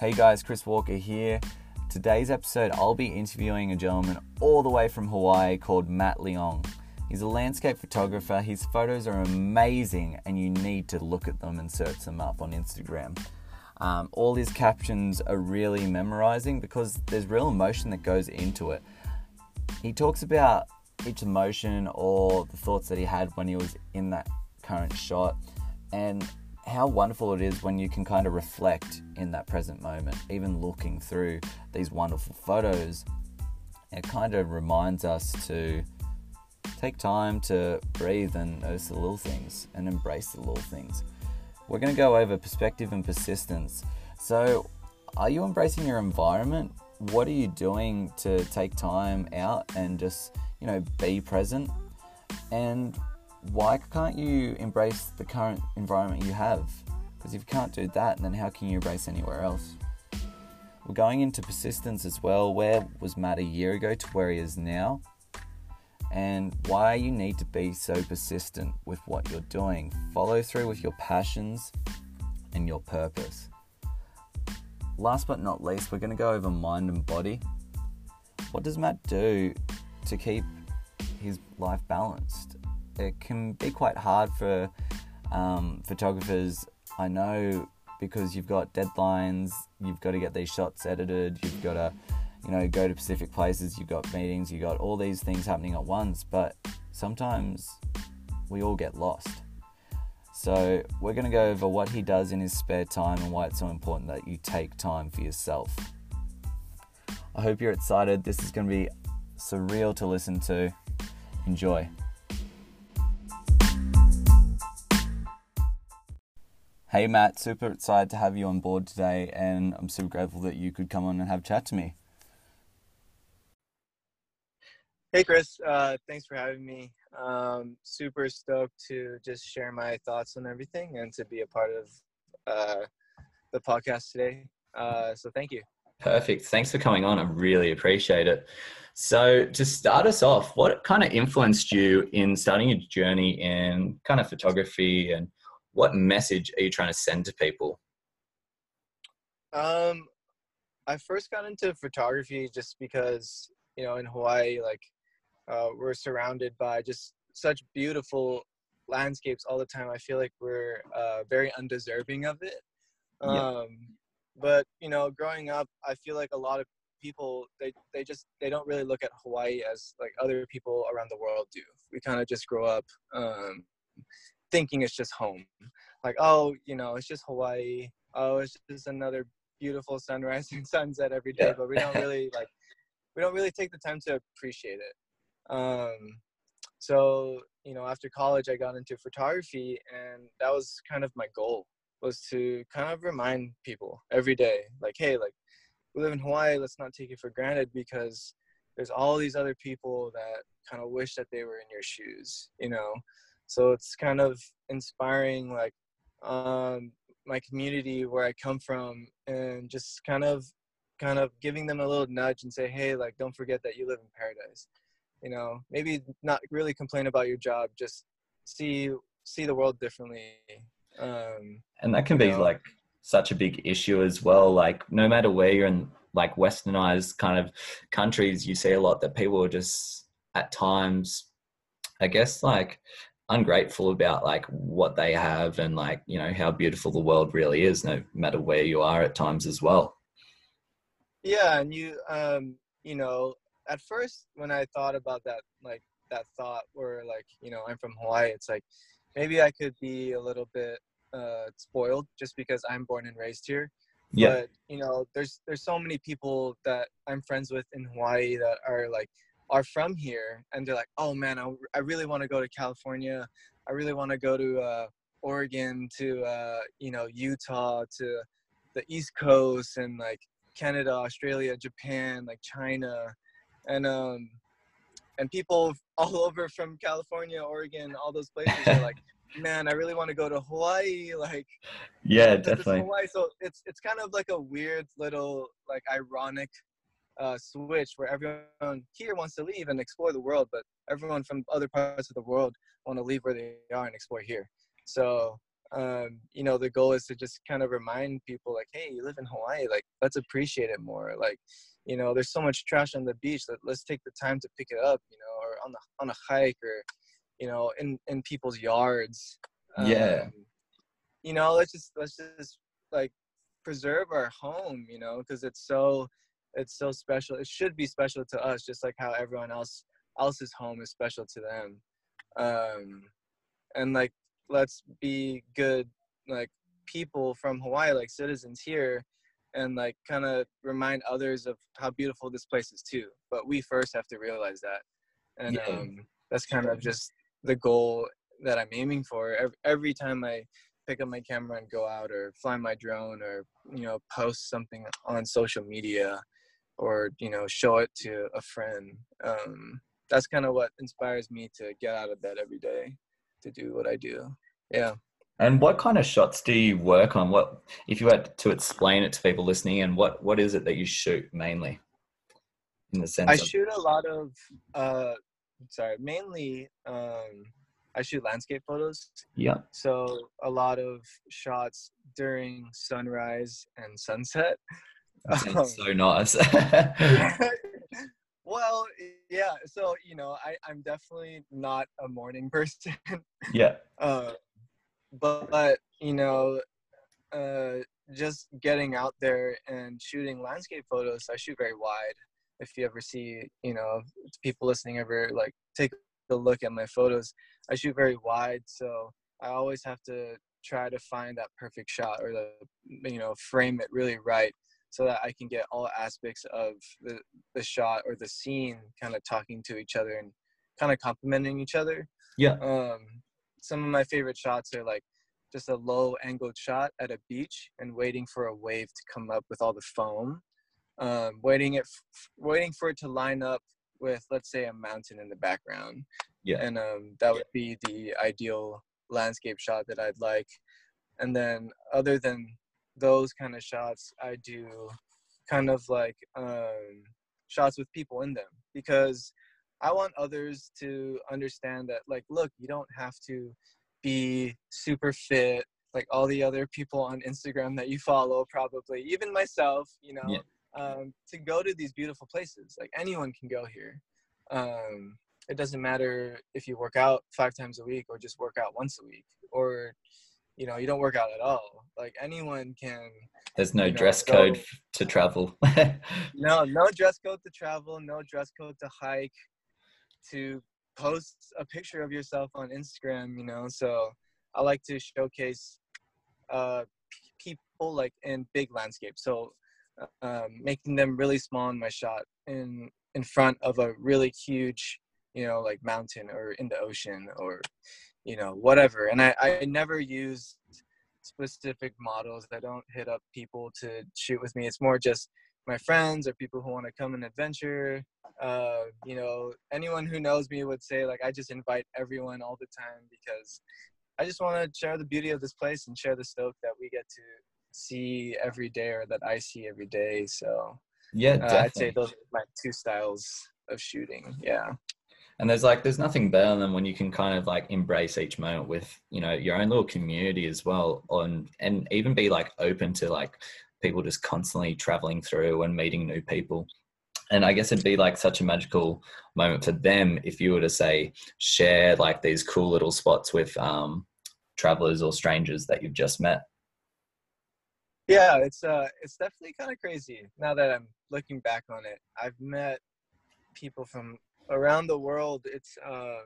Hey guys, Chris Walker here. Today's episode, I'll be interviewing a gentleman all the way from Hawaii called Matt Leong. He's a landscape photographer. His photos are amazing, and you need to look at them and search them up on Instagram. Um, all his captions are really memorizing because there's real emotion that goes into it. He talks about each emotion or the thoughts that he had when he was in that current shot and how wonderful it is when you can kind of reflect in that present moment, even looking through these wonderful photos. It kind of reminds us to take time to breathe and notice the little things and embrace the little things. We're going to go over perspective and persistence. So, are you embracing your environment? What are you doing to take time out and just, you know, be present? And why can't you embrace the current environment you have? Because if you can't do that, then how can you embrace anywhere else? We're going into persistence as well. Where was Matt a year ago to where he is now? And why you need to be so persistent with what you're doing. Follow through with your passions and your purpose. Last but not least, we're going to go over mind and body. What does Matt do to keep his life balanced? It can be quite hard for um, photographers. I know because you've got deadlines, you've got to get these shots edited, you've got to, you know, go to specific places, you've got meetings, you've got all these things happening at once, but sometimes we all get lost. So, we're going to go over what he does in his spare time and why it's so important that you take time for yourself. I hope you're excited. This is going to be surreal to listen to. Enjoy. Hey Matt, super excited to have you on board today, and I'm super grateful that you could come on and have a chat to me. Hey Chris, uh, thanks for having me. Um, super stoked to just share my thoughts on everything and to be a part of uh, the podcast today. Uh, so thank you. Perfect. Thanks for coming on. I really appreciate it. So, to start us off, what kind of influenced you in starting a journey in kind of photography and what message are you trying to send to people? Um, I first got into photography just because you know in Hawaii, like uh, we're surrounded by just such beautiful landscapes all the time. I feel like we're uh, very undeserving of it. Um, yeah. But you know, growing up, I feel like a lot of people they they just they don't really look at Hawaii as like other people around the world do. We kind of just grow up um, thinking it's just home. Like, oh, you know, it's just Hawaii. Oh, it's just another beautiful sunrise and sunset every day. Yeah. But we don't really like, we don't really take the time to appreciate it. Um, so, you know, after college, I got into photography, and that was kind of my goal was to kind of remind people every day, like, hey, like, we live in Hawaii. Let's not take it for granted because there's all these other people that kind of wish that they were in your shoes, you know so it's kind of inspiring like um, my community where i come from and just kind of kind of giving them a little nudge and say hey like don't forget that you live in paradise you know maybe not really complain about your job just see see the world differently um, and that can be know. like such a big issue as well like no matter where you're in like westernized kind of countries you see a lot that people are just at times i guess like ungrateful about like what they have and like you know how beautiful the world really is no matter where you are at times as well yeah and you um you know at first when i thought about that like that thought where like you know i'm from hawaii it's like maybe i could be a little bit uh spoiled just because i'm born and raised here yeah. but you know there's there's so many people that i'm friends with in hawaii that are like are from here and they're like, oh man, I, I really want to go to California. I really want to go to uh, Oregon, to uh, you know Utah, to the East Coast, and like Canada, Australia, Japan, like China, and um, and people all over from California, Oregon, all those places are like, man, I really want to go to Hawaii. Like, yeah, definitely. Hawaii. So it's it's kind of like a weird little like ironic uh, switch where everyone here wants to leave and explore the world, but everyone from other parts of the world want to leave where they are and explore here. So um, you know, the goal is to just kind of remind people like, hey, you live in Hawaii, like let's appreciate it more. Like, you know, there's so much trash on the beach. Let, let's take the time to pick it up, you know, or on the on a hike or, you know, in in people's yards. Yeah. Um, you know, let's just let's just like preserve our home, you know, because it's so it's so special. It should be special to us, just like how everyone else else's home is special to them. Um, and like, let's be good, like people from Hawaii, like citizens here, and like kind of remind others of how beautiful this place is too. But we first have to realize that, and Yeah. um, that's kind of just the goal that I'm aiming for. Every, every time I pick up my camera and go out, or fly my drone, or you know, post something on social media, or you know, show it to a friend. Um, that's kind of what inspires me to get out of bed every day to do what I do. Yeah. And what kind of shots do you work on? What if you had to explain it to people listening? And what what is it that you shoot mainly? In the sense I of shoot a lot of uh sorry, mainly um I shoot landscape photos. yeah, So a lot of shots during sunrise and sunset. That Um, sounds so nice. well, yeah, so you know, I, I'm definitely not a morning person. yeah, uh, but, but you know, uh, just getting out there and shooting landscape photos, I shoot very wide. If you ever see, you know, people listening ever like take a look at my photos, I shoot very wide, so I always have to try to find that perfect shot or the you know frame it really right so that I can get all aspects of the the shot or the scene kind of talking to each other and kind of complementing each other. Yeah, um some of my favorite shots are like just a low angled shot at a beach and waiting for a wave to come up with all the foam. Um waiting it waiting for it to line up with let's say a mountain in the background. Yeah. and um that would be the ideal landscape shot that i'd like. And then other than those kind of shots i do kind of like um shots with people in them because I want others to understand that, like, look, you don't have to be super fit, like all the other people on Instagram that you follow, probably, even myself, you know, Yeah. um, to go to these beautiful places. Like, anyone can go here. Um, it doesn't matter if you work out five times a week or just work out once a week or, you know, you don't work out at all. Like, anyone can there's no you know, dress so- code to travel. no no dress code to travel no dress code to hike to post a picture of yourself on instagram you know so i like to showcase uh p- people like in big landscapes so um, making them really small in my shot in in front of a really huge you know like mountain or in the ocean or you know whatever. And i i never use specific models i don't hit up people to shoot with me. It's more just my friends or people who want to come and adventure. Uh, you know anyone who knows me would say like i just invite everyone all the time because i just want to share the beauty of this place and share the stoke that we get to see every day or that i see every day. So yeah, uh, i'd say those are my two styles of shooting. Yeah and there's like there's nothing better than when you can kind of like embrace each moment with you know your own little community as well on and even be like open to like people just constantly traveling through and meeting new people. And i guess it'd be like such a magical moment for them if you were to say share like these cool little spots with um travelers or strangers that you've just met. Yeah it's uh it's definitely kind of crazy now that i'm looking back on it. I've met people from around the world it's uh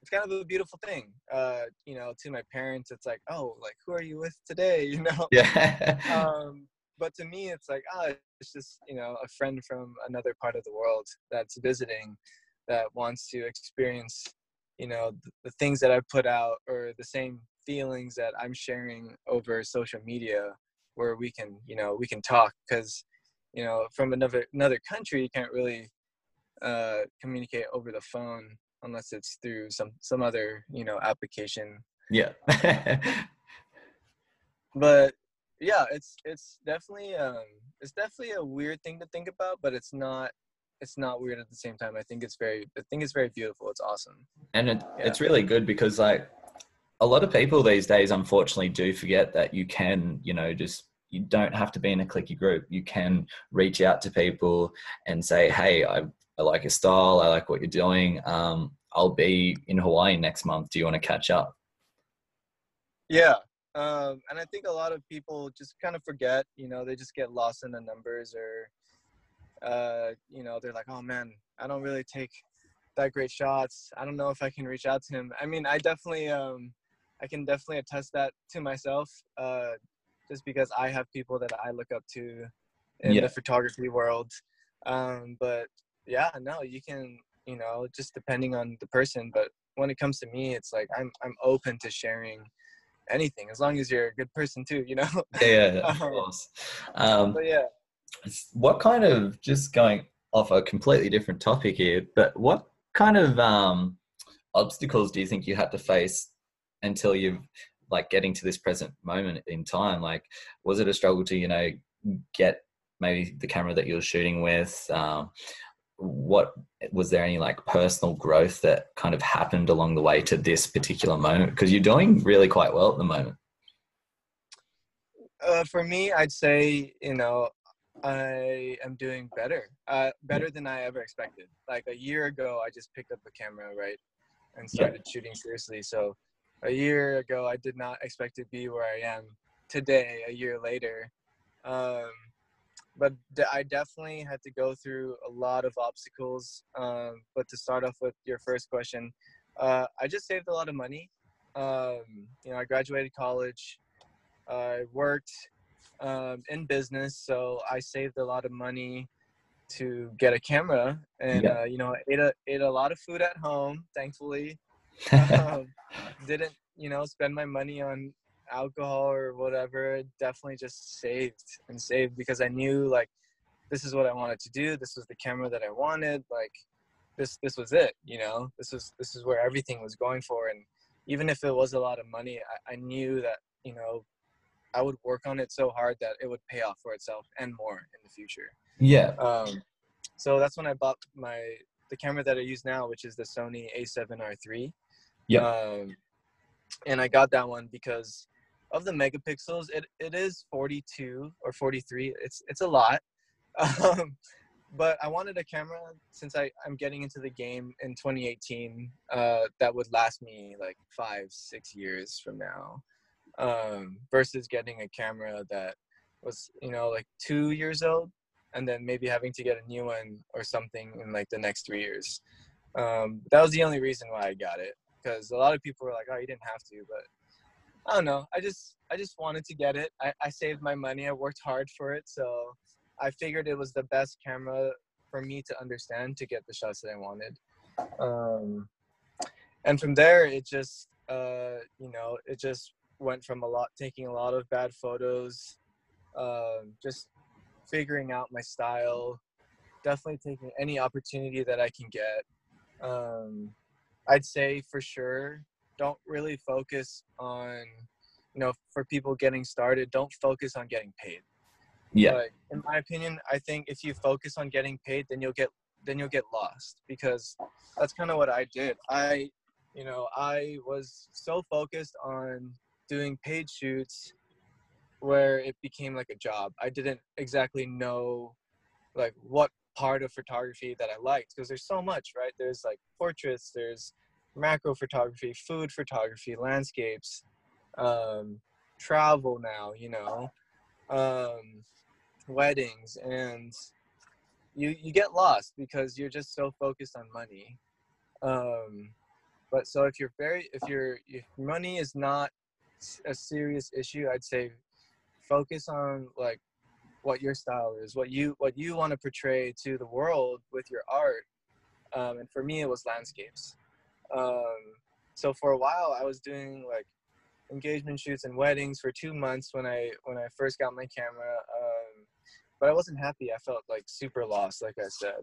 it's kind of a beautiful thing uh you know to my parents it's like oh like who are you with today? You know? Yeah. Um but to me it's like ah it's just you know a friend from another part of the world that's visiting that wants to experience you know the, the things that i put out or the same feelings that i'm sharing over social media where we can you know we can talk. Because you know from another another country you can't really uh communicate over the phone unless it's through some some other you know application. Yeah. But yeah it's it's definitely um it's definitely a weird thing to think about but it's not it's not weird at the same time. I think it's very i think it's very beautiful. It's awesome. And it, Yeah. it's really good because like a lot of people these days, unfortunately, do forget that you can, you know, just you don't have to be in a clicky group. You can reach out to people and say, "Hey, I, I like your style. I like what you're doing. Um, I'll be in Hawaii next month. Do you want to catch up?" Yeah, um, and I think a lot of people just kind of forget. You know, they just get lost in the numbers, or uh, you know, they're like, "Oh man, I don't really take that great shots. I don't know if I can reach out to him." I mean, I definitely, um, I can definitely attest that to myself, uh, just because I have people that I look up to in Yeah. the photography world. Um, but yeah, no, you can, you know, just depending on the person. But when it comes to me, it's like I'm I'm open to sharing anything as long as you're a good person too, you know. Yeah, of Um, course. Um, but yeah, what kind of just going off a completely different topic here but what kind of um obstacles do you think you had to face until you've like getting to this present moment in time like was it a struggle to you know get maybe the camera that you're shooting with um what was there any like personal growth that kind of happened along the way to this particular moment because you're doing really quite well at the moment uh, for me, I'd say you know I am doing better, uh, better than I ever expected. Like a year ago, I just picked up a camera, right, and Yeah. started shooting seriously. So a year ago, I did not expect to be where I am today. A year later, um, but I definitely had to go through a lot of obstacles. Um, but to start off with your first question, uh, I just saved a lot of money. Um, you know, I graduated college. I worked um, in business, so I saved a lot of money to get a camera, and Yeah. uh, you know, ate a ate a lot of food at home. Thankfully, um, didn't you know spend my money on alcohol or whatever. Definitely just saved and saved because I knew like this is what I wanted to do. This was the camera that I wanted. Like this this was it. You know, this was this is where everything was going for, and even if it was a lot of money, I, I knew that you know I would work on it so hard that it would pay off for itself and more in the future. yeah Um, so that's when I bought my the camera that I use now, which is the Sony A7R3. Yeah. Um, and I got that one because of the megapixels. It it is 42 or 43. It's it's a lot. Um, but I wanted a camera since I I'm getting into the game in 2018 uh, that would last me like five six years from now, um, versus getting a camera that was you know like two years old and then maybe having to get a new one or something in like the next three years. Um, that was the only reason why I got it because a lot of people were like, "Oh, you didn't have to," but I don't know. I just I just wanted to get it. I, I saved my money. I worked hard for it, so I figured it was the best camera for me to understand to get the shots that I wanted. Um, and from there, it just uh, you know it just went from a lot taking a lot of bad photos, um, just figuring out my style, definitely taking any opportunity that I can get. Um, I'd say for sure, don't really focus on, you know, for people getting started, don't focus on getting paid. yeah Like, in my opinion, I think if you focus on getting paid, then you'll get then you'll get lost because that's kind of what I did. I, you know, I was so focused on doing paid shoots where it became like a job. I didn't exactly know like what part of photography that I liked because there's so much, right? There's like portraits, there's macro photography, food photography, landscapes, um, travel now, you know, um, weddings, and you you get lost because you're just so focused on money. Um, but so if you're very if your if money is not a serious issue, I'd say focus on like what your style is, what you what you want to portray to the world with your art. Um, and for me, it was landscapes. Um, so for a while, I was doing like engagement shoots and weddings for two months when I when I first got my camera. Um, but I wasn't happy. I felt like super lost, like I said.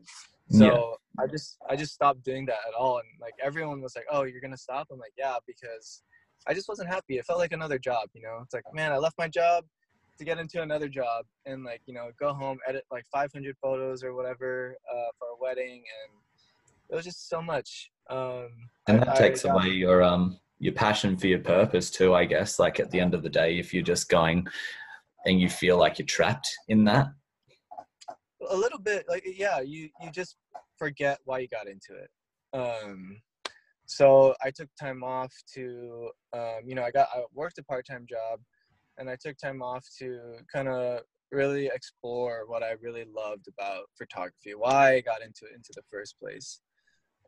So Yeah. I just I just stopped doing that at all. And like everyone was like, "Oh, you're gonna stop?" I'm like, "Yeah," because I just wasn't happy. It felt like another job, you know. It's like, man, I left my job to get into another job and like you know go home edit like 500 photos or whatever uh, for a wedding and it was just so much um and that I takes got- away your um your passion for your purpose too i guess. Like at the end of the day if you're just going and you feel like you're trapped in that. A little bit like yeah you you just forget why you got into it. Um so i took time off to um you know i got i worked a part-time job and i took time off to kind of really explore what i really loved about photography why i got into it into the first place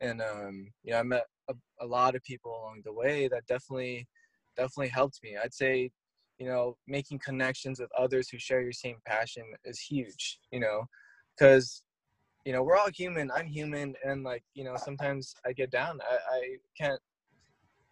and um you know i met a, a lot of people along the way that definitely definitely helped me. I'd say you know making connections with others who share your same passion is huge you know because you know we're all human. I'm human and like you know sometimes i get down. I, I can't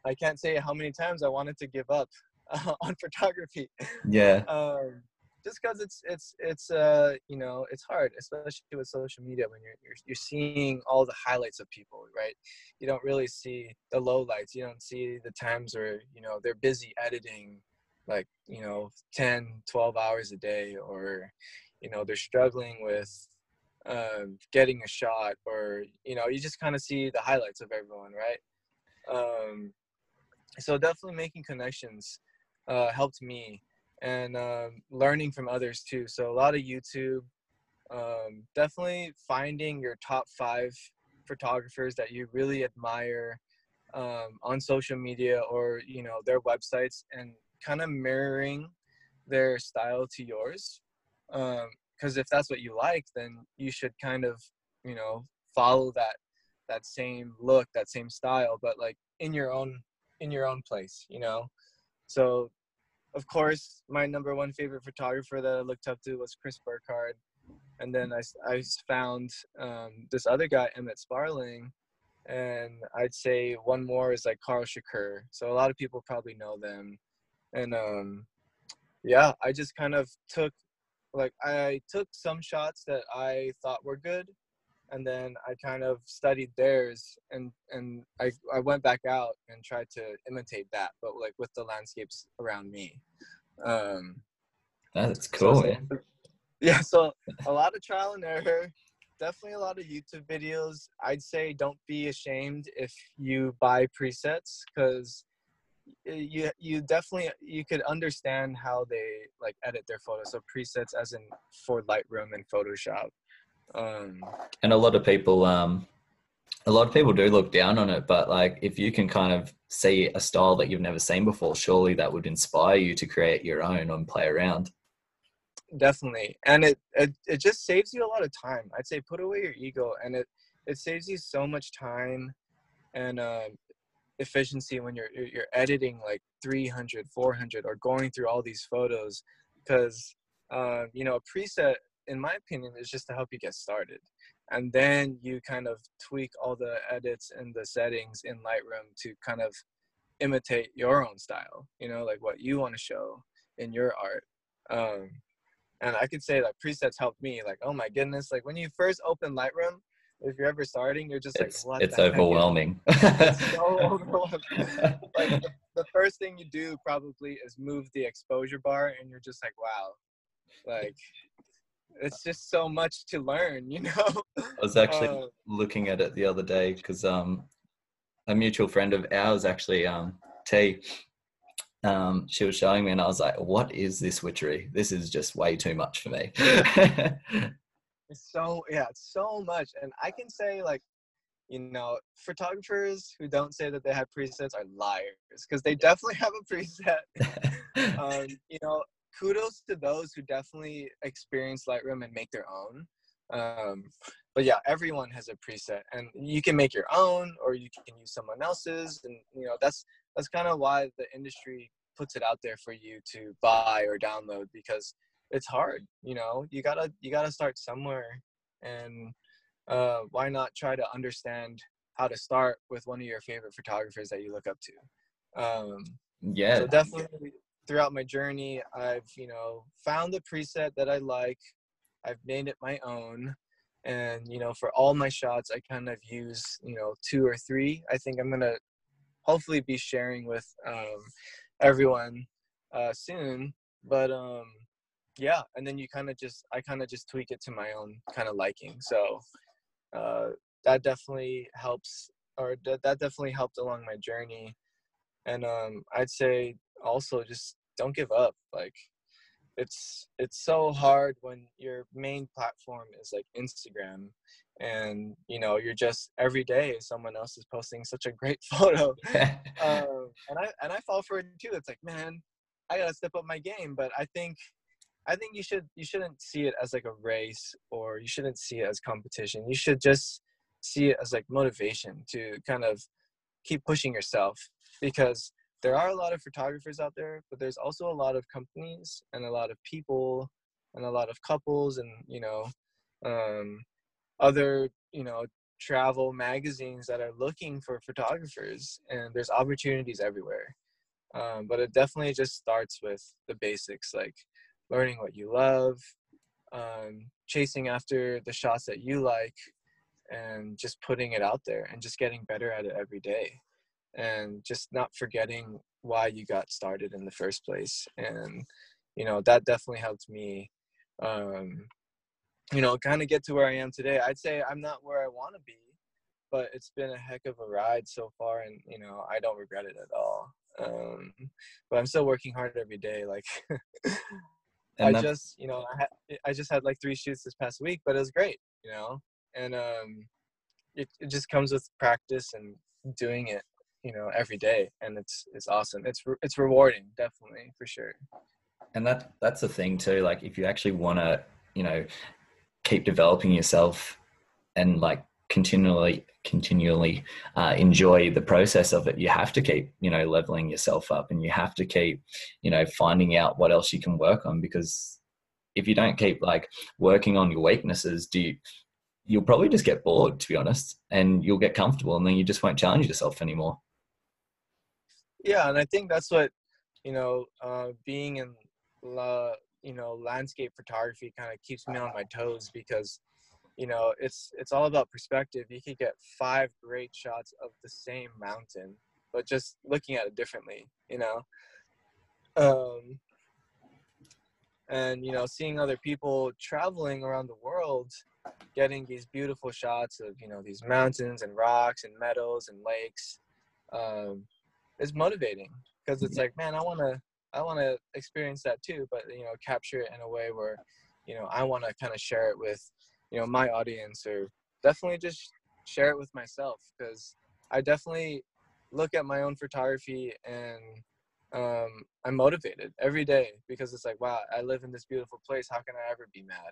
i can't say how many times i wanted to give up uh, on photography. Yeah. Um, just because it's it's it's uh you know it's hard especially with social media when you're, you're you're seeing all the highlights of people right? You don't really see the low lights you don't see the times where you know they're busy editing like you know 10 12 hours a day or you know they're struggling with um, getting a shot or you know you just kind of see the highlights of everyone right? Um, so definitely making connections uh, helped me and um, learning from others too. So a lot of youtube um, definitely finding your top five photographers that you really admire um, on social media or you know their websites and kind of mirroring their style to yours. Because um, if that's what you like then you should kind of you know follow that that same look that same style but like in your own in your own place you know? So of course my number one favorite photographer that i looked up to was chris burkard and then i, I found um, this other guy emmett sparling. And i'd say one more is like Karl Shakur. So a lot of people probably know them. And um yeah i just kind of took like i took some shots that i thought were good and then i kind of studied theirs and and i i went back out and tried to imitate that but like with the landscapes around me. Um that's cool so, yeah. yeah so a lot of trial and error definitely a lot of youtube videos. I'd say don't be ashamed if you buy presets because you you definitely you could understand how they like edit their photos. So presets as in for lightroom and photoshop um and a lot of people um a lot of people do look down on it but like if you can kind of see a style that you've never seen before surely that would inspire you to create your own and play around. Definitely. And it, it it just saves you a lot of time. I'd say put away your ego and it it saves you so much time and uh, efficiency when you're you're editing like 300 400 or going through all these photos. Because uh, you know a preset in my opinion is just to help you get started and then you kind of tweak all the edits and the settings in lightroom to kind of imitate your own style you know like what you want to show in your art um, and i could say like presets helped me like oh my goodness like when you first open lightroom if you're ever starting, you're just it's, like, what it's overwhelming. it's so overwhelming. like the, the, first thing you do probably is move the exposure bar, and you're just like, wow, like it's just so much to learn, you know. I was actually uh, looking at it the other day because um, a mutual friend of ours actually um, T. Um, she was showing me, and I was like, "What is this witchery? This is just way too much for me." It's so yeah, it's so much. And I can say like, you know, photographers who don't say that they have presets are liars because they definitely have a preset. um, you know, kudos to those who definitely experience Lightroom and make their own. Um, but yeah, everyone has a preset, and you can make your own, or you can use someone else's, and you know that's that's kind of why the industry puts it out there for you to buy or download because it's hard you know? You gotta you gotta start somewhere and uh, why not try to understand how to start with one of your favorite photographers that you look up to? Um, yeah. so definitely throughout my journey i've you know found the preset that i like. I've made it my own. And you know for all my shots i kind of use you know two or three. I think i'm gonna hopefully be sharing with um, everyone uh, soon. But um yeah. And then you kind of just i kind of just tweak it to my own kind of liking. So uh, that definitely helps or that definitely helped along my journey. And um, I'd say also just don't give up. Like it's it's so hard when your main platform is like Instagram and you know you're just every day someone else is posting such a great photo. Um, and I and I fall for it too. It's like man I gotta step up my game. But I think I think you should you shouldn't see it as like a race or you shouldn't see it as competition. You should just see it as like motivation to kind of keep pushing yourself because there are a lot of photographers out there, but there's also a lot of companies and a lot of people and a lot of couples and you know um, other you know travel magazines that are looking for photographers and there's opportunities everywhere. Um, but it definitely just starts with the basics like learning what you love um, chasing after the shots that you like and just putting it out there and just getting better at it every day and just not forgetting why you got started in the first place. And you know that definitely helped me um you know kind of get to where i am today. I'd say i'm not where i want to be but it's been a heck of a ride so far and you know i don't regret it at all. Um but i'm still working hard every day like i just you know I, had, I just had like three shoots this past week but it was great you know? And um it, it just comes with practice and doing it you know every day and it's it's awesome. It's it's rewarding definitely for sure. And that that's the thing too like if you actually want to you know keep developing yourself and like continually continually uh, enjoy the process of it you have to keep you know leveling yourself up and you have to keep you know finding out what else you can work on because if you don't keep like working on your weaknesses do you you'll probably just get bored to be honest and you'll get comfortable and then you just won't challenge yourself anymore yeah and i think that's what you know uh, being in la, you know landscape photography kind of keeps me on my toes because you know it's it's all about perspective. You could get five great shots of the same mountain but just looking at it differently you know? Um and you know seeing other people traveling around the world getting these beautiful shots of you know these mountains and rocks and meadows and lakes um, is motivating because it's like, man, I want to, I want to experience that too, but you know, capture it in a way where, you know, I want to kind of share it with, you know, my audience or definitely just share it with myself because I definitely look at my own photography and um, I'm motivated every day because it's like, wow, I live in this beautiful place. How can I ever be mad?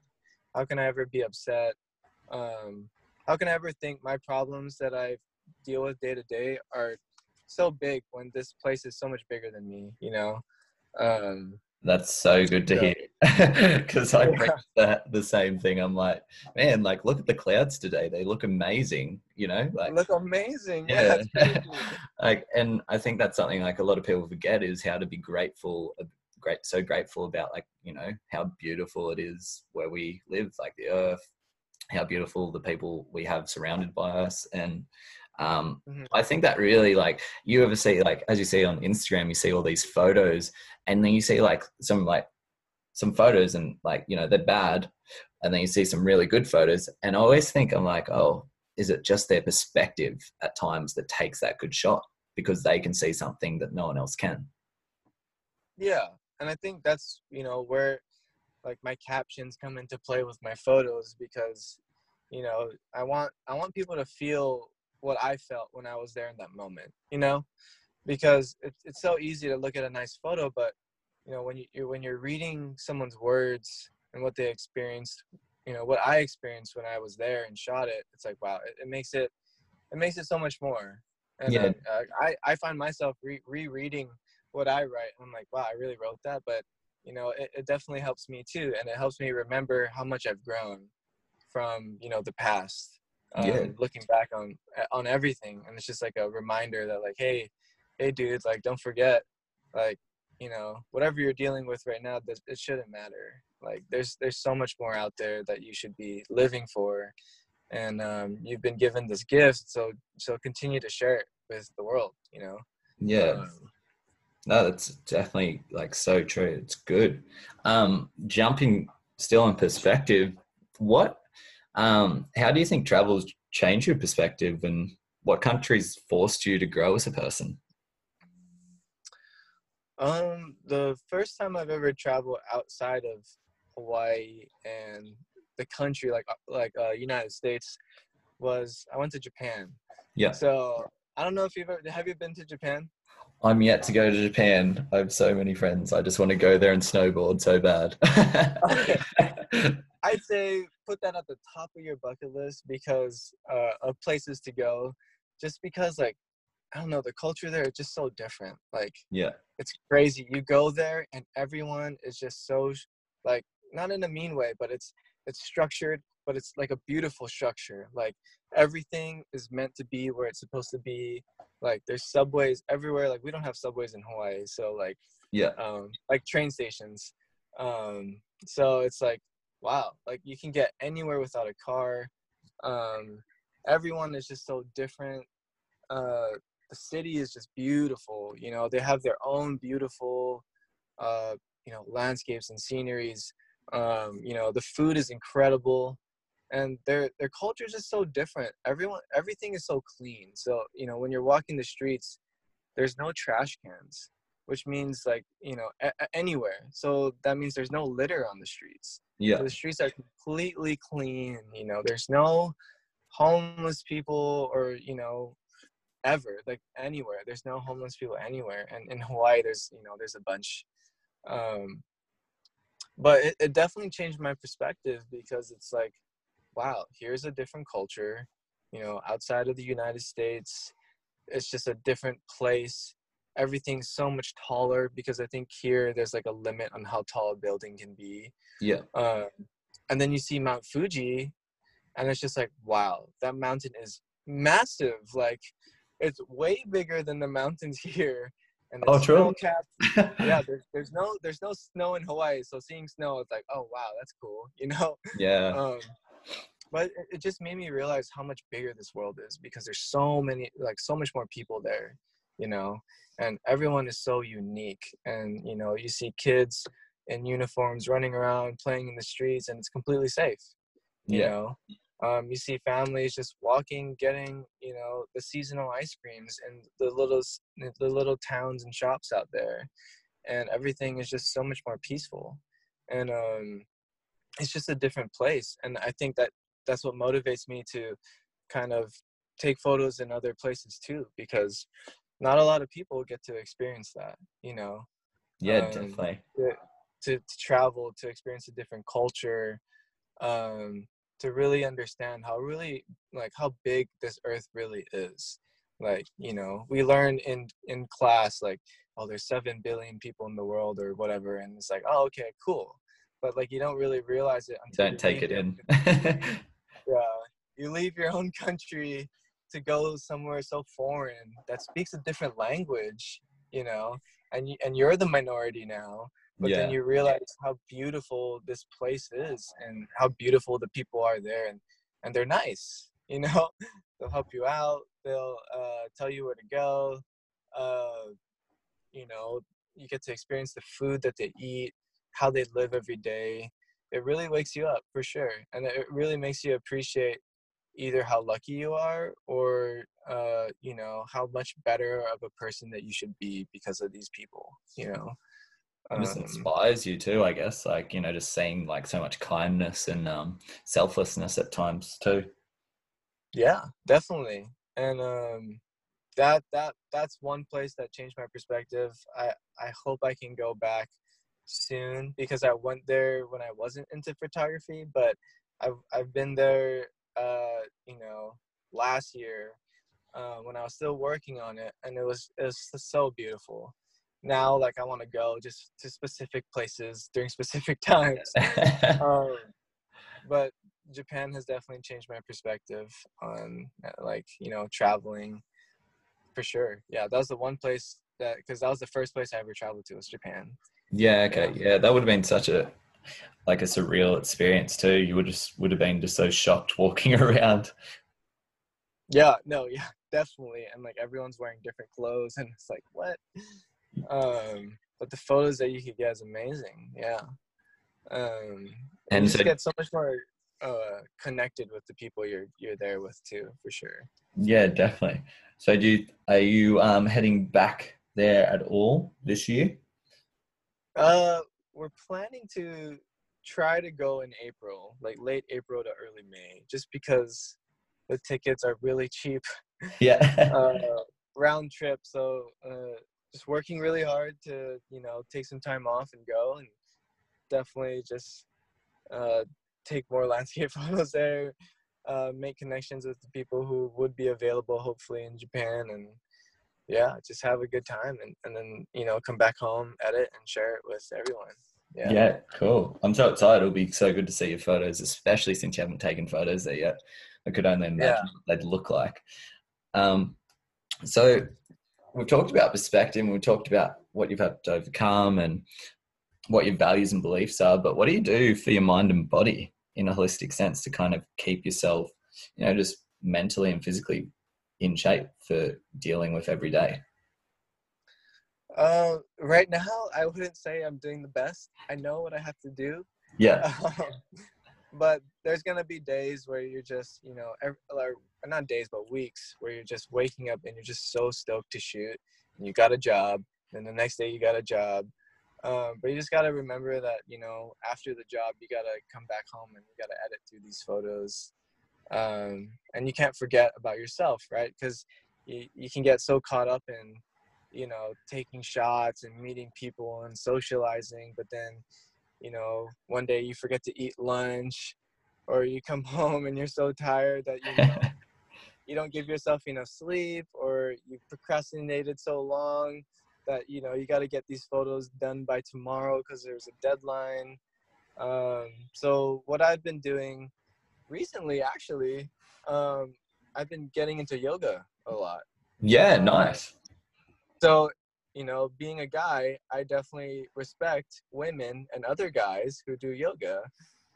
How can I ever be upset? Um, how can I ever think my problems that I deal with day to day are so big when this place is so much bigger than me, you know? Um, That's so good to hear because I yeah. that the same thing. I'm like, man, like look at the clouds today; they look amazing. You know, like look amazing. Yeah, yeah like, and I think that's something like a lot of people forget is how to be grateful, uh, great, so grateful about like you know how beautiful it is where we live, like the earth, how beautiful the people we have surrounded by us, and um, mm-hmm. I think that really like you ever see like as you see on Instagram, you see all these photos, and then you see like some like some photos and like you know they're bad, and then you see some really good photos, and I always think I'm like, oh, is it just their perspective at times that takes that good shot because they can see something that no one else can. Yeah, and I think that's you know where like my captions come into play with my photos because you know I want I want people to feel what I felt when I was there in that moment, you know, because it's it's so easy to look at a nice photo, but you know when you you're, when you're reading someone's words and what they experienced, you know what I experienced when I was there and shot it, it's like wow, it, it makes it it makes it so much more. And yeah. uh, I I find myself re- rereading what I write, and I'm like, wow, I really wrote that, but you know it, it definitely helps me too, and it helps me remember how much I've grown from you know the past um, yeah. looking back on on everything and it's just like a reminder that like hey hey dudes like don't forget like you know whatever you're dealing with right now that it shouldn't matter. Like there's there's so much more out there that you should be living for and um, you've been given this gift so so continue to share it with the world you know? Yeah. Um, no that's definitely like so true. It's good. Um jumping still in perspective what um, how do you think travel's changed your perspective and what countries forced you to grow as a person? Um, the first time I've ever traveled outside of Hawaii and the country, like uh, like uh, United States, was I went to Japan. Yeah. So I don't know if you've ever have you been to Japan? I'm yet to go to Japan. I have so many friends. I just want to go there and snowboard so bad. I'd say put that at the top of your bucket list because uh, of places to go. Just because, like, I don't know, the culture there is just so different. Like, yeah. it's crazy. You go there and everyone is just so, like, not in a mean way, but it's it's structured, but it's like a beautiful structure. Like everything is meant to be where it's supposed to be. Like there's subways everywhere. Like we don't have subways in Hawaii, so like Yeah. um, like train stations. Um, so it's like, wow, like you can get anywhere without a car. Um, everyone is just so different. Uh, the city is just beautiful. You know, they have their own beautiful, uh, you know, landscapes and sceneries. Um, you know, the food is incredible, and their their culture is just so different. Everyone, everything is so clean. So you know, when you're walking the streets, there's no trash cans which means like you know a- anywhere. So that means there's no litter on the streets. Yeah. the streets are completely clean you know there's no homeless people or you know ever like anywhere. There's no homeless people anywhere. And in hawaii there's you know there's a bunch. Um but it, it definitely changed my perspective because it's like wow here's a different culture you know outside of the united states it's just a different place everything's so much taller because i think here there's like a limit on how tall a building can be Yeah. um, and then you see Mount Fuji, and it's just like, wow, that mountain is massive. Like, it's way bigger than the mountains here. And Oh, true. Yeah, there's, there's no there's no snow in Hawaii, so seeing snow, it's like, oh wow, that's cool, you know. yeah. Um, but it just made me realize how much bigger this world is because there's so many, like, so much more people there, you know, and everyone is so unique. And you know, you see kids in uniforms running around playing in the streets and it's completely safe you Yeah. know um, you see families just walking getting you know the seasonal ice creams and the little the little towns and shops out there and everything is just so much more peaceful and um, it's just a different place and i think that that's what motivates me to kind of take photos in other places too because not a lot of people get to experience that you know Yeah, um, definitely. to, to travel to experience a different culture um to really understand how really like how big this earth really is like you know we learn in in class like oh there's 7 billion people in the world or whatever and it's like oh okay cool but like you don't really realize it until you Don't take it in. yeah you leave your own country to go somewhere so foreign that speaks a different language you know and you, and you're the minority now but then you realize how beautiful this place is and how beautiful the people are there and and they're nice you know? They'll help you out they'll uh, tell you where to go uh, you know you get to experience the food that they eat how they live every day. It really wakes you up for sure and it really makes you appreciate either how lucky you are or uh, you know how much better of a person that you should be because of these people you know It just Um, inspires you too, I guess. Like, you know, just seeing like so much kindness and um, selflessness at times too. yeah definitely and um that that that's one place that changed my perspective i i hope i can go back soon because i went there when i wasn't into photography but i've i've been there uh you know last year uh, when i was still working on it and it was it was so beautiful now like i want to go just to specific places during specific times um, but Japan has definitely changed my perspective on uh, like you know traveling for sure. Yeah, that was the one place that because that was the first place I ever traveled to was Japan. yeah, okay. Yeah, that would have been such a like a surreal experience too. You would just would have been just so shocked walking around. Yeah, no, yeah, definitely. And like everyone's wearing different clothes, and it's like what? Um, but the photos that you could get is amazing. Yeah. Um, and you just so- get so much more uh connected with the people you're you're there with too, for sure. Yeah, definitely. So do you, are you um heading back there at all this year? Uh, we're planning to try to go in April, like late April to early May, just because the tickets are really cheap. Yeah. uh, round trip. So uh, just working really hard to you know take some time off and go, and definitely just uh, take more landscape photos there. Uh, make connections with the people who would be available, hopefully in Japan, and yeah, just have a good time, and, and then you know come back home, edit, and share it with everyone. Yeah. Yeah. cool. I'm so excited. It'll be so good to see your photos, especially since you haven't taken photos there yet. I could only imagine Yeah. what they'd look like. Um, so we've talked about perspective and we've talked about what you've had to overcome and what your values and beliefs are, but what do you do for your mind and body in a holistic sense to kind of keep yourself, you know, just mentally and physically in shape for dealing with every day? Uh, right now, I wouldn't say I'm doing the best. I know what I have to do, Yeah. but there's gonna be days where you're just, you know, every, or not days, but weeks where you're just waking up and you're just so stoked to shoot, and you got a job, and the next day you got a job. Um, but you just gotta remember that, you know, after the job, you gotta come back home and you gotta edit through these photos, um, and you can't forget about yourself, right? Because you, you can get so caught up in you know taking shots and meeting people and socializing but then you know one day you forget to eat lunch or you come home and you're so tired that you know you don't give yourself enough sleep or you procrastinated so long that you know you got to get these photos done by tomorrow because there's a deadline um, so what i've been doing recently actually um, i've been getting into yoga a lot yeah, nice. So you know being a guy i definitely respect women and other guys who do yoga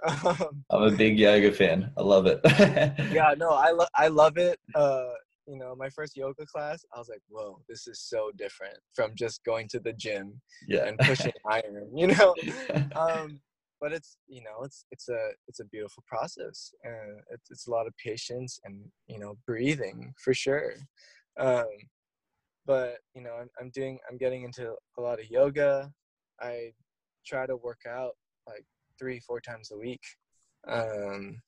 um, I'm a big yoga fan. I love it. yeah no i, lo- I love it uh, you know my first yoga class i was like whoa this is so different from just going to the gym yeah. and pushing iron you know um, but it's you know it's it's a it's a beautiful process and it's, it's a lot of patience and you know breathing for sure um, but you know I'm, I'm doing i'm getting into a lot of yoga. I try to work out like three four times a week um,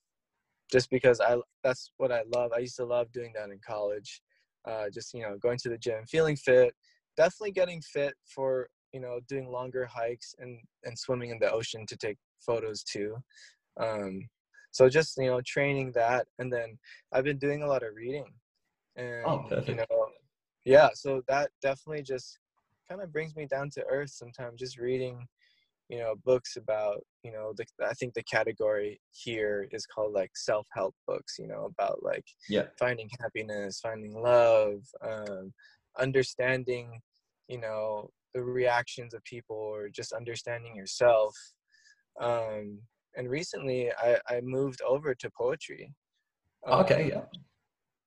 just because i that's what i love. I used to love doing that in college uh, just you know going to the gym feeling fit definitely getting fit for you know doing longer hikes and and swimming in the ocean to take photos too um, so just you know training that and then i've been doing a lot of reading and Oh, you know yeah so that definitely just kind of brings me down to earth sometimes just reading you know books about you know the, i think the category here is called like self-help books you know about like Yeah. finding happiness finding love um, understanding you know the reactions of people or just understanding yourself um, and recently I, I moved over to poetry Okay, Um, yeah.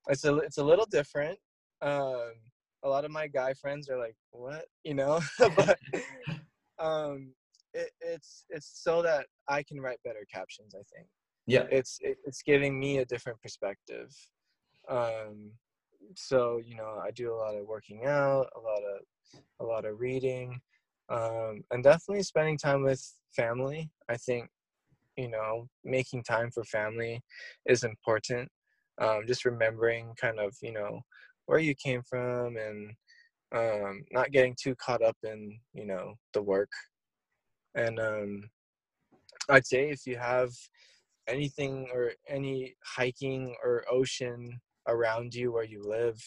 it's a it's a little different. Um, a lot of my guy friends are like, "What?" You know, but um, it, it's it's so that I can write better captions. I think Yeah. it's it, it's giving me a different perspective. Um, so you know, I do a lot of working out, a lot of a lot of reading, um, and definitely spending time with family. I think you know making time for family is important um, just remembering kind of you know where you came from and um, not getting too caught up in you know the work. And um, i'd say if you have anything or any hiking or ocean around you where you live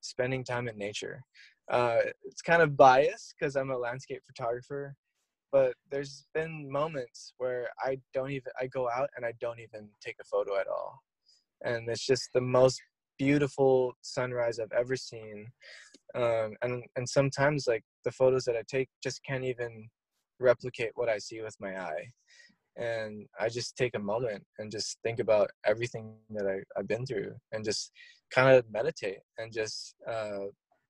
spending time in nature. Uh, it's kind of biased because i'm a landscape photographer but there's been moments where i don't even i go out and i don't even take a photo at all. And it's just the most beautiful sunrise I've ever seen. Um, and and sometimes like the photos that I take just can't even replicate what I see with my eye. And I just take a moment and just think about everything that I, I've been through and just kind of meditate and just uh,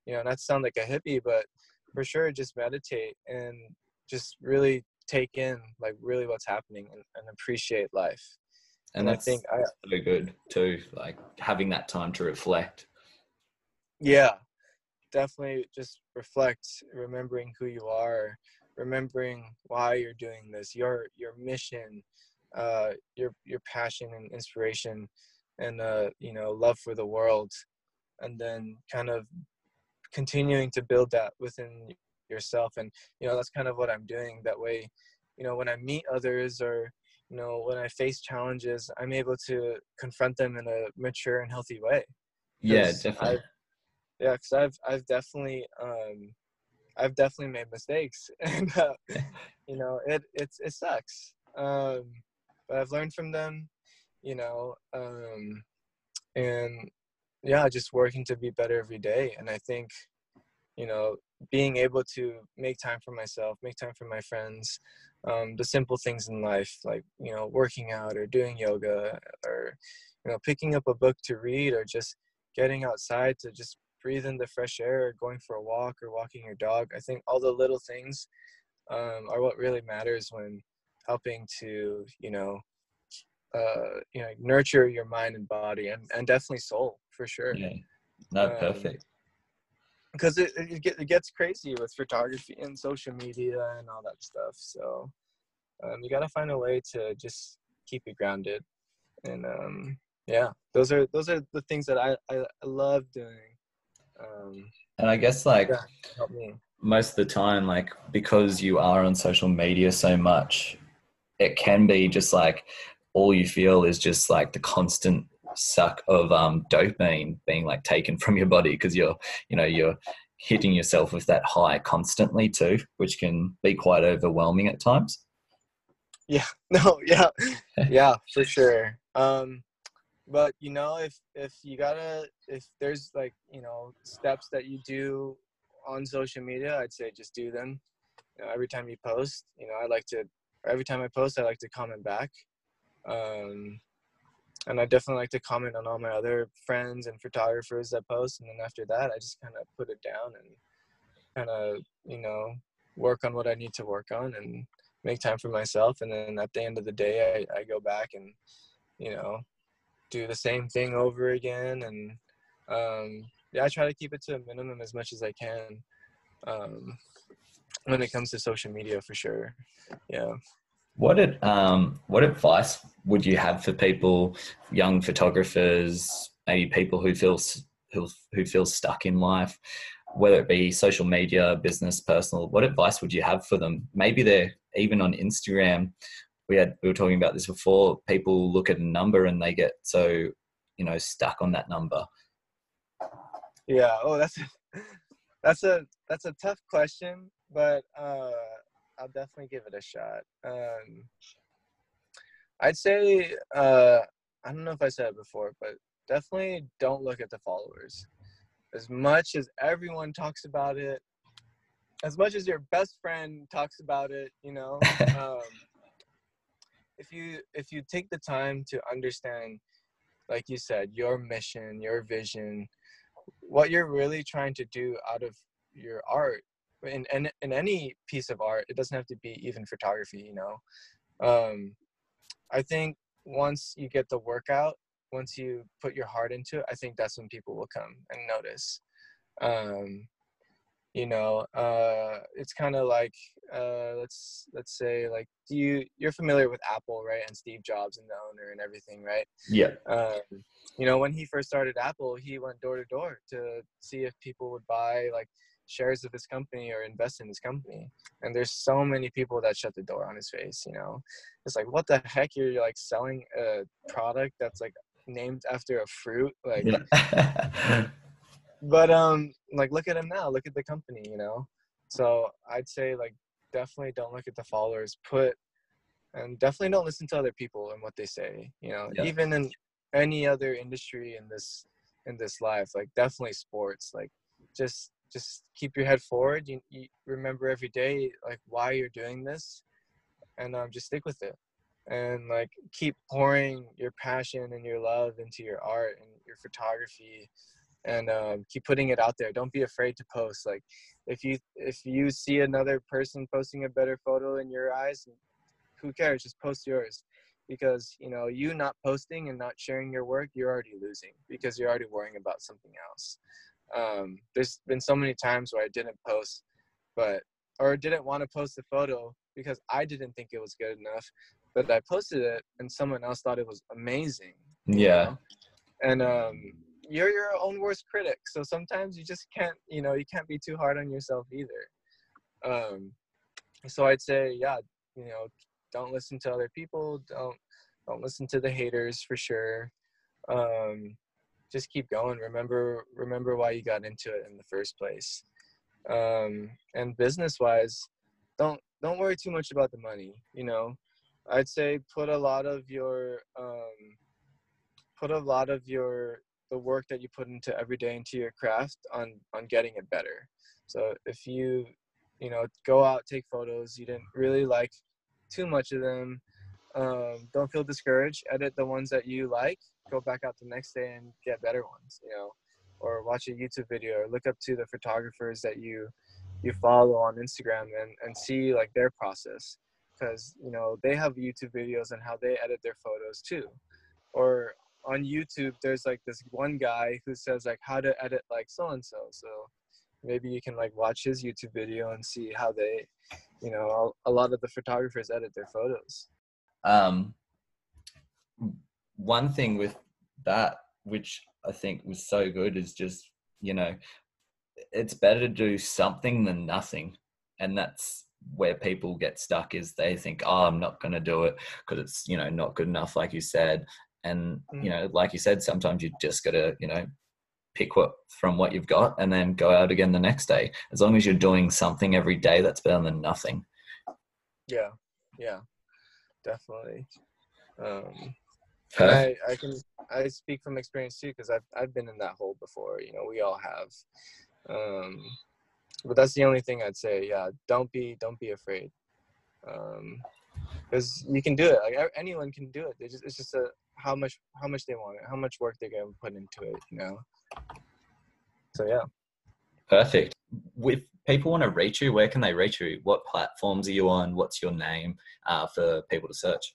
you know not sound like a hippie, but for sure just meditate and just really take in like really what's happening and, and appreciate life. And I think I so good too, like having that time to reflect. Yeah. definitely just reflect remembering who you are remembering why you're doing this your your mission uh your your passion and inspiration and uh you know love for the world and then kind of continuing to build that within yourself and you know that's kind of what i'm doing that way you know when i meet others or you know when i face challenges i'm able to confront them in a mature and healthy way. Yeah definitely. I've, yeah because i've i've definitely um i've definitely made mistakes. And uh, you know it it's it sucks. Um but i've learned from them you know um and yeah just working to be better every day. And i think you know being able to make time for myself make time for my friends um, the simple things in life like you know working out or doing yoga or you know picking up a book to read or just getting outside to just breathe in the fresh air or going for a walk or walking your dog i think all the little things um, are what really matters when helping to you know uh, you know nurture your mind and body and, and definitely soul for sure Yeah. No, Um, perfect. Because it, it, get, it gets crazy with photography and social media and all that stuff so um, you got to find a way to just keep it grounded and um, yeah those are those are the things that i i, I love doing um, And I guess like Yeah. most of the time, like because you are on social media so much, it can be just like all you feel is just like the constant suck of um, dopamine being like taken from your body because you're, you know, you're hitting yourself with that high constantly too, which can be quite overwhelming at times. Yeah. No yeah yeah for sure um but you know if if you gotta if there's like you know steps that you do on social media i'd say just do them you know, every time you post you know i like to every time i post i like to comment back um and i definitely like to comment on all my other friends and photographers that post and then after that i just kind of put it down and kind of you know work on what i need to work on and make time for myself and then at the end of the day i, I go back and you know do the same thing over again and um, yeah i try to keep it to a minimum as much as i can um, when it comes to social media for sure. Yeah What ad, um what advice would you have for people, young photographers, maybe people who feel who who feel stuck in life, whether it be social media, business, personal? What advice would you have for them? Maybe they're even on Instagram. We had we were talking about this before. People look at a number and they get so you know stuck on that number. yeah oh that's that's a that's a tough question but uh i'll definitely give it a shot. Um i'd say uh i don't know if i said it before but definitely don't look at the followers. As much as everyone talks about it as much as your best friend talks about it you know um if you if you take the time to understand like you said your mission your vision what you're really trying to do out of your art in, in, in any piece of art it doesn't have to be even photography you know? Um, i think once you get the workout once you put your heart into it i think that's when people will come and notice. Um, you know uh, it's kind of like uh, let's let's say like do you you're familiar with apple right and steve jobs and the owner and everything right? Yeah, um, you know when he first started apple he went door to door to see if people would buy like shares of his company or invest in his company. And there's so many people that shut the door on his face you know? It's like what the heck? You're like selling a product that's like named after a fruit? Like yeah. but um like look at him now. Look at the company you know? So i'd say like definitely don't look at the followers. Put and definitely don't listen to other people and what they say you know? Yeah. even in any other industry in this in this life like definitely sports like just just keep your head forward you, you remember every day like why you're doing this and um, just stick with it. And like keep pouring your passion and your love into your art and your photography and um, keep putting it out there. Don't be afraid to post. Like if you if you see another person posting a better photo in your eyes who cares? Just post yours. Because you know you not posting and not sharing your work you're already losing because you're already worrying about something else Um, there's been so many times where I didn't post, but or didn't want to post the photo because I didn't think it was good enough, but I posted it and someone else thought it was amazing. Yeah. know? And um, you're your own worst critic, so sometimes you just can't, you know, you can't be too hard on yourself either. Um, so I'd say, yeah, you know, don't listen to other people. Don't don't listen to the haters for sure. Um, just keep going. Remember remember why you got into it in the first place. Um, and business wise, don't don't worry too much about the money. You know, I'd say put a lot of your um, put a lot of your the work that you put into every day into your craft on on getting it better. So if you you know go out take photos you didn't really like too much of them um, don't feel discouraged edit the ones that you like go back out the next day and get better ones you know or watch a youtube video or look up to the photographers that you you follow on instagram and and see like their process. Because you know they have youtube videos on how they edit their photos too. Or on youtube there's like this one guy who says like how to edit like so and so so maybe you can like watch his youtube video and see how they you know a lot of the photographers edit their photos um, one thing with that, which I think was so good, is just you know, it's better to do something than nothing, and that's where people get stuck. Is they think, oh, I'm not going to do it because it's you know not good enough, like you said, and you know, like you said, sometimes you just got to you know pick what from what you've got and then go out again the next day. As long as you're doing something every day that's better than nothing. Yeah. Yeah definitely um I, I can I speak from experience too because I've I've been in that hole before. You know, we all have. Um, but that's the only thing I'd say. Yeah, don't be don't be afraid, because you can do it. Like anyone can do it. They just it's just a how much how much they want it, how much work they're gonna put into it. You know. So yeah. Perfect. If people want to reach you, where can they reach you? What platforms are you on? What's your name uh, for people to search?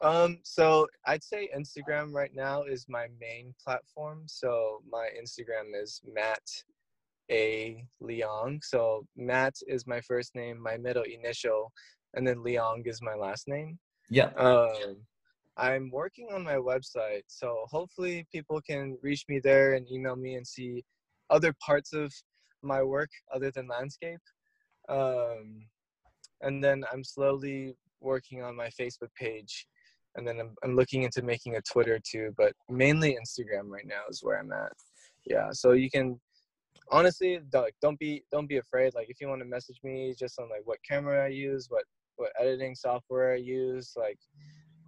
Um, so I'd say Instagram right now is my main platform. So my Instagram is Matt A Leong. So Matt is my first name, my middle initial, and then Leong is my last name. Yeah. Um, I'm working on my website, so hopefully people can reach me there and email me and see other parts of my work other than landscape. Um, and then I'm slowly working on my Facebook page, and then I'm, I'm looking into making a Twitter too, but mainly Instagram right now is where I'm at. Yeah, so you can honestly don't, don't be don't be afraid. Like if you want to message me just on like what camera I use, what what editing software I use, like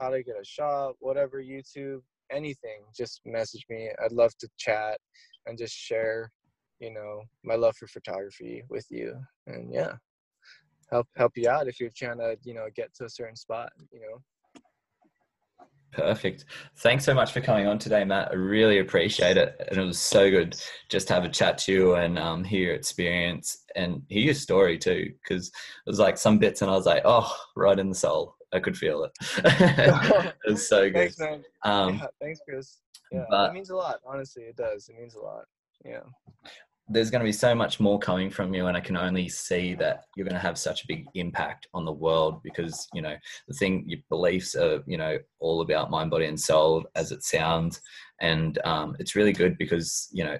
how to get a shot, whatever YouTube, anything, just message me. I'd love to chat and just share, you know, my love for photography with you. And yeah, help help you out if you're trying to, you know, get to a certain spot, you know. Perfect. Thanks so much for coming on today, Matt. I really appreciate it. And it was so good just to have a chat to you and um, hear your experience and hear your story too. Because it was like some bits and I was like, oh, right in the soul. I could feel it. it was so good. Thanks, man. Um, yeah, thanks, Chris. Yeah, but- it means a lot. Honestly, it does. It means a lot. Yeah. There's going to be so much more coming from you and i can only see that you're going to have such a big impact on the world because you know the thing your beliefs are you know all about mind body and soul as it sounds. And um, it's really good because you know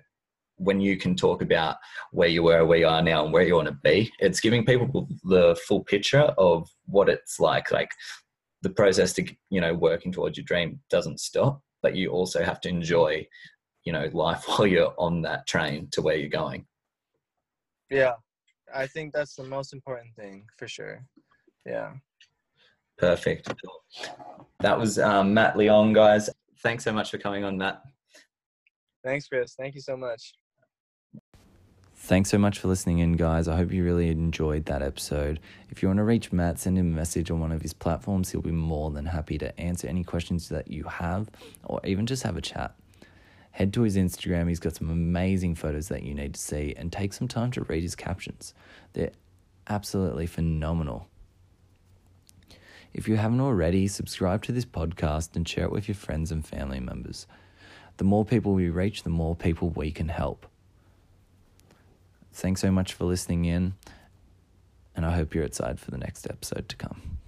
when you can talk about where you were where you are now and where you want to be it's giving people the full picture of what it's like. Like the process to you know working towards your dream doesn't stop but you also have to enjoy you know life while you're on that train to where you're going Yeah. I think that's the most important thing for sure. Yeah. perfect that was um, matt leong guys thanks so much for coming on matt Thanks, Chris. Thank you so much. Thanks so much for listening in, guys. I hope you really enjoyed that episode. If you want to reach Matt, send him a message on one of his platforms. He'll be more than happy to answer any questions that you have or even just have a chat. Head to his Instagram. He's got some amazing photos that you need to see and take some time to read his captions. They're absolutely phenomenal. If you haven't already, subscribe to this podcast and share it with your friends and family members. The more people we reach, the more people we can help. Thanks so much for listening in, and I hope you're excited for the next episode to come.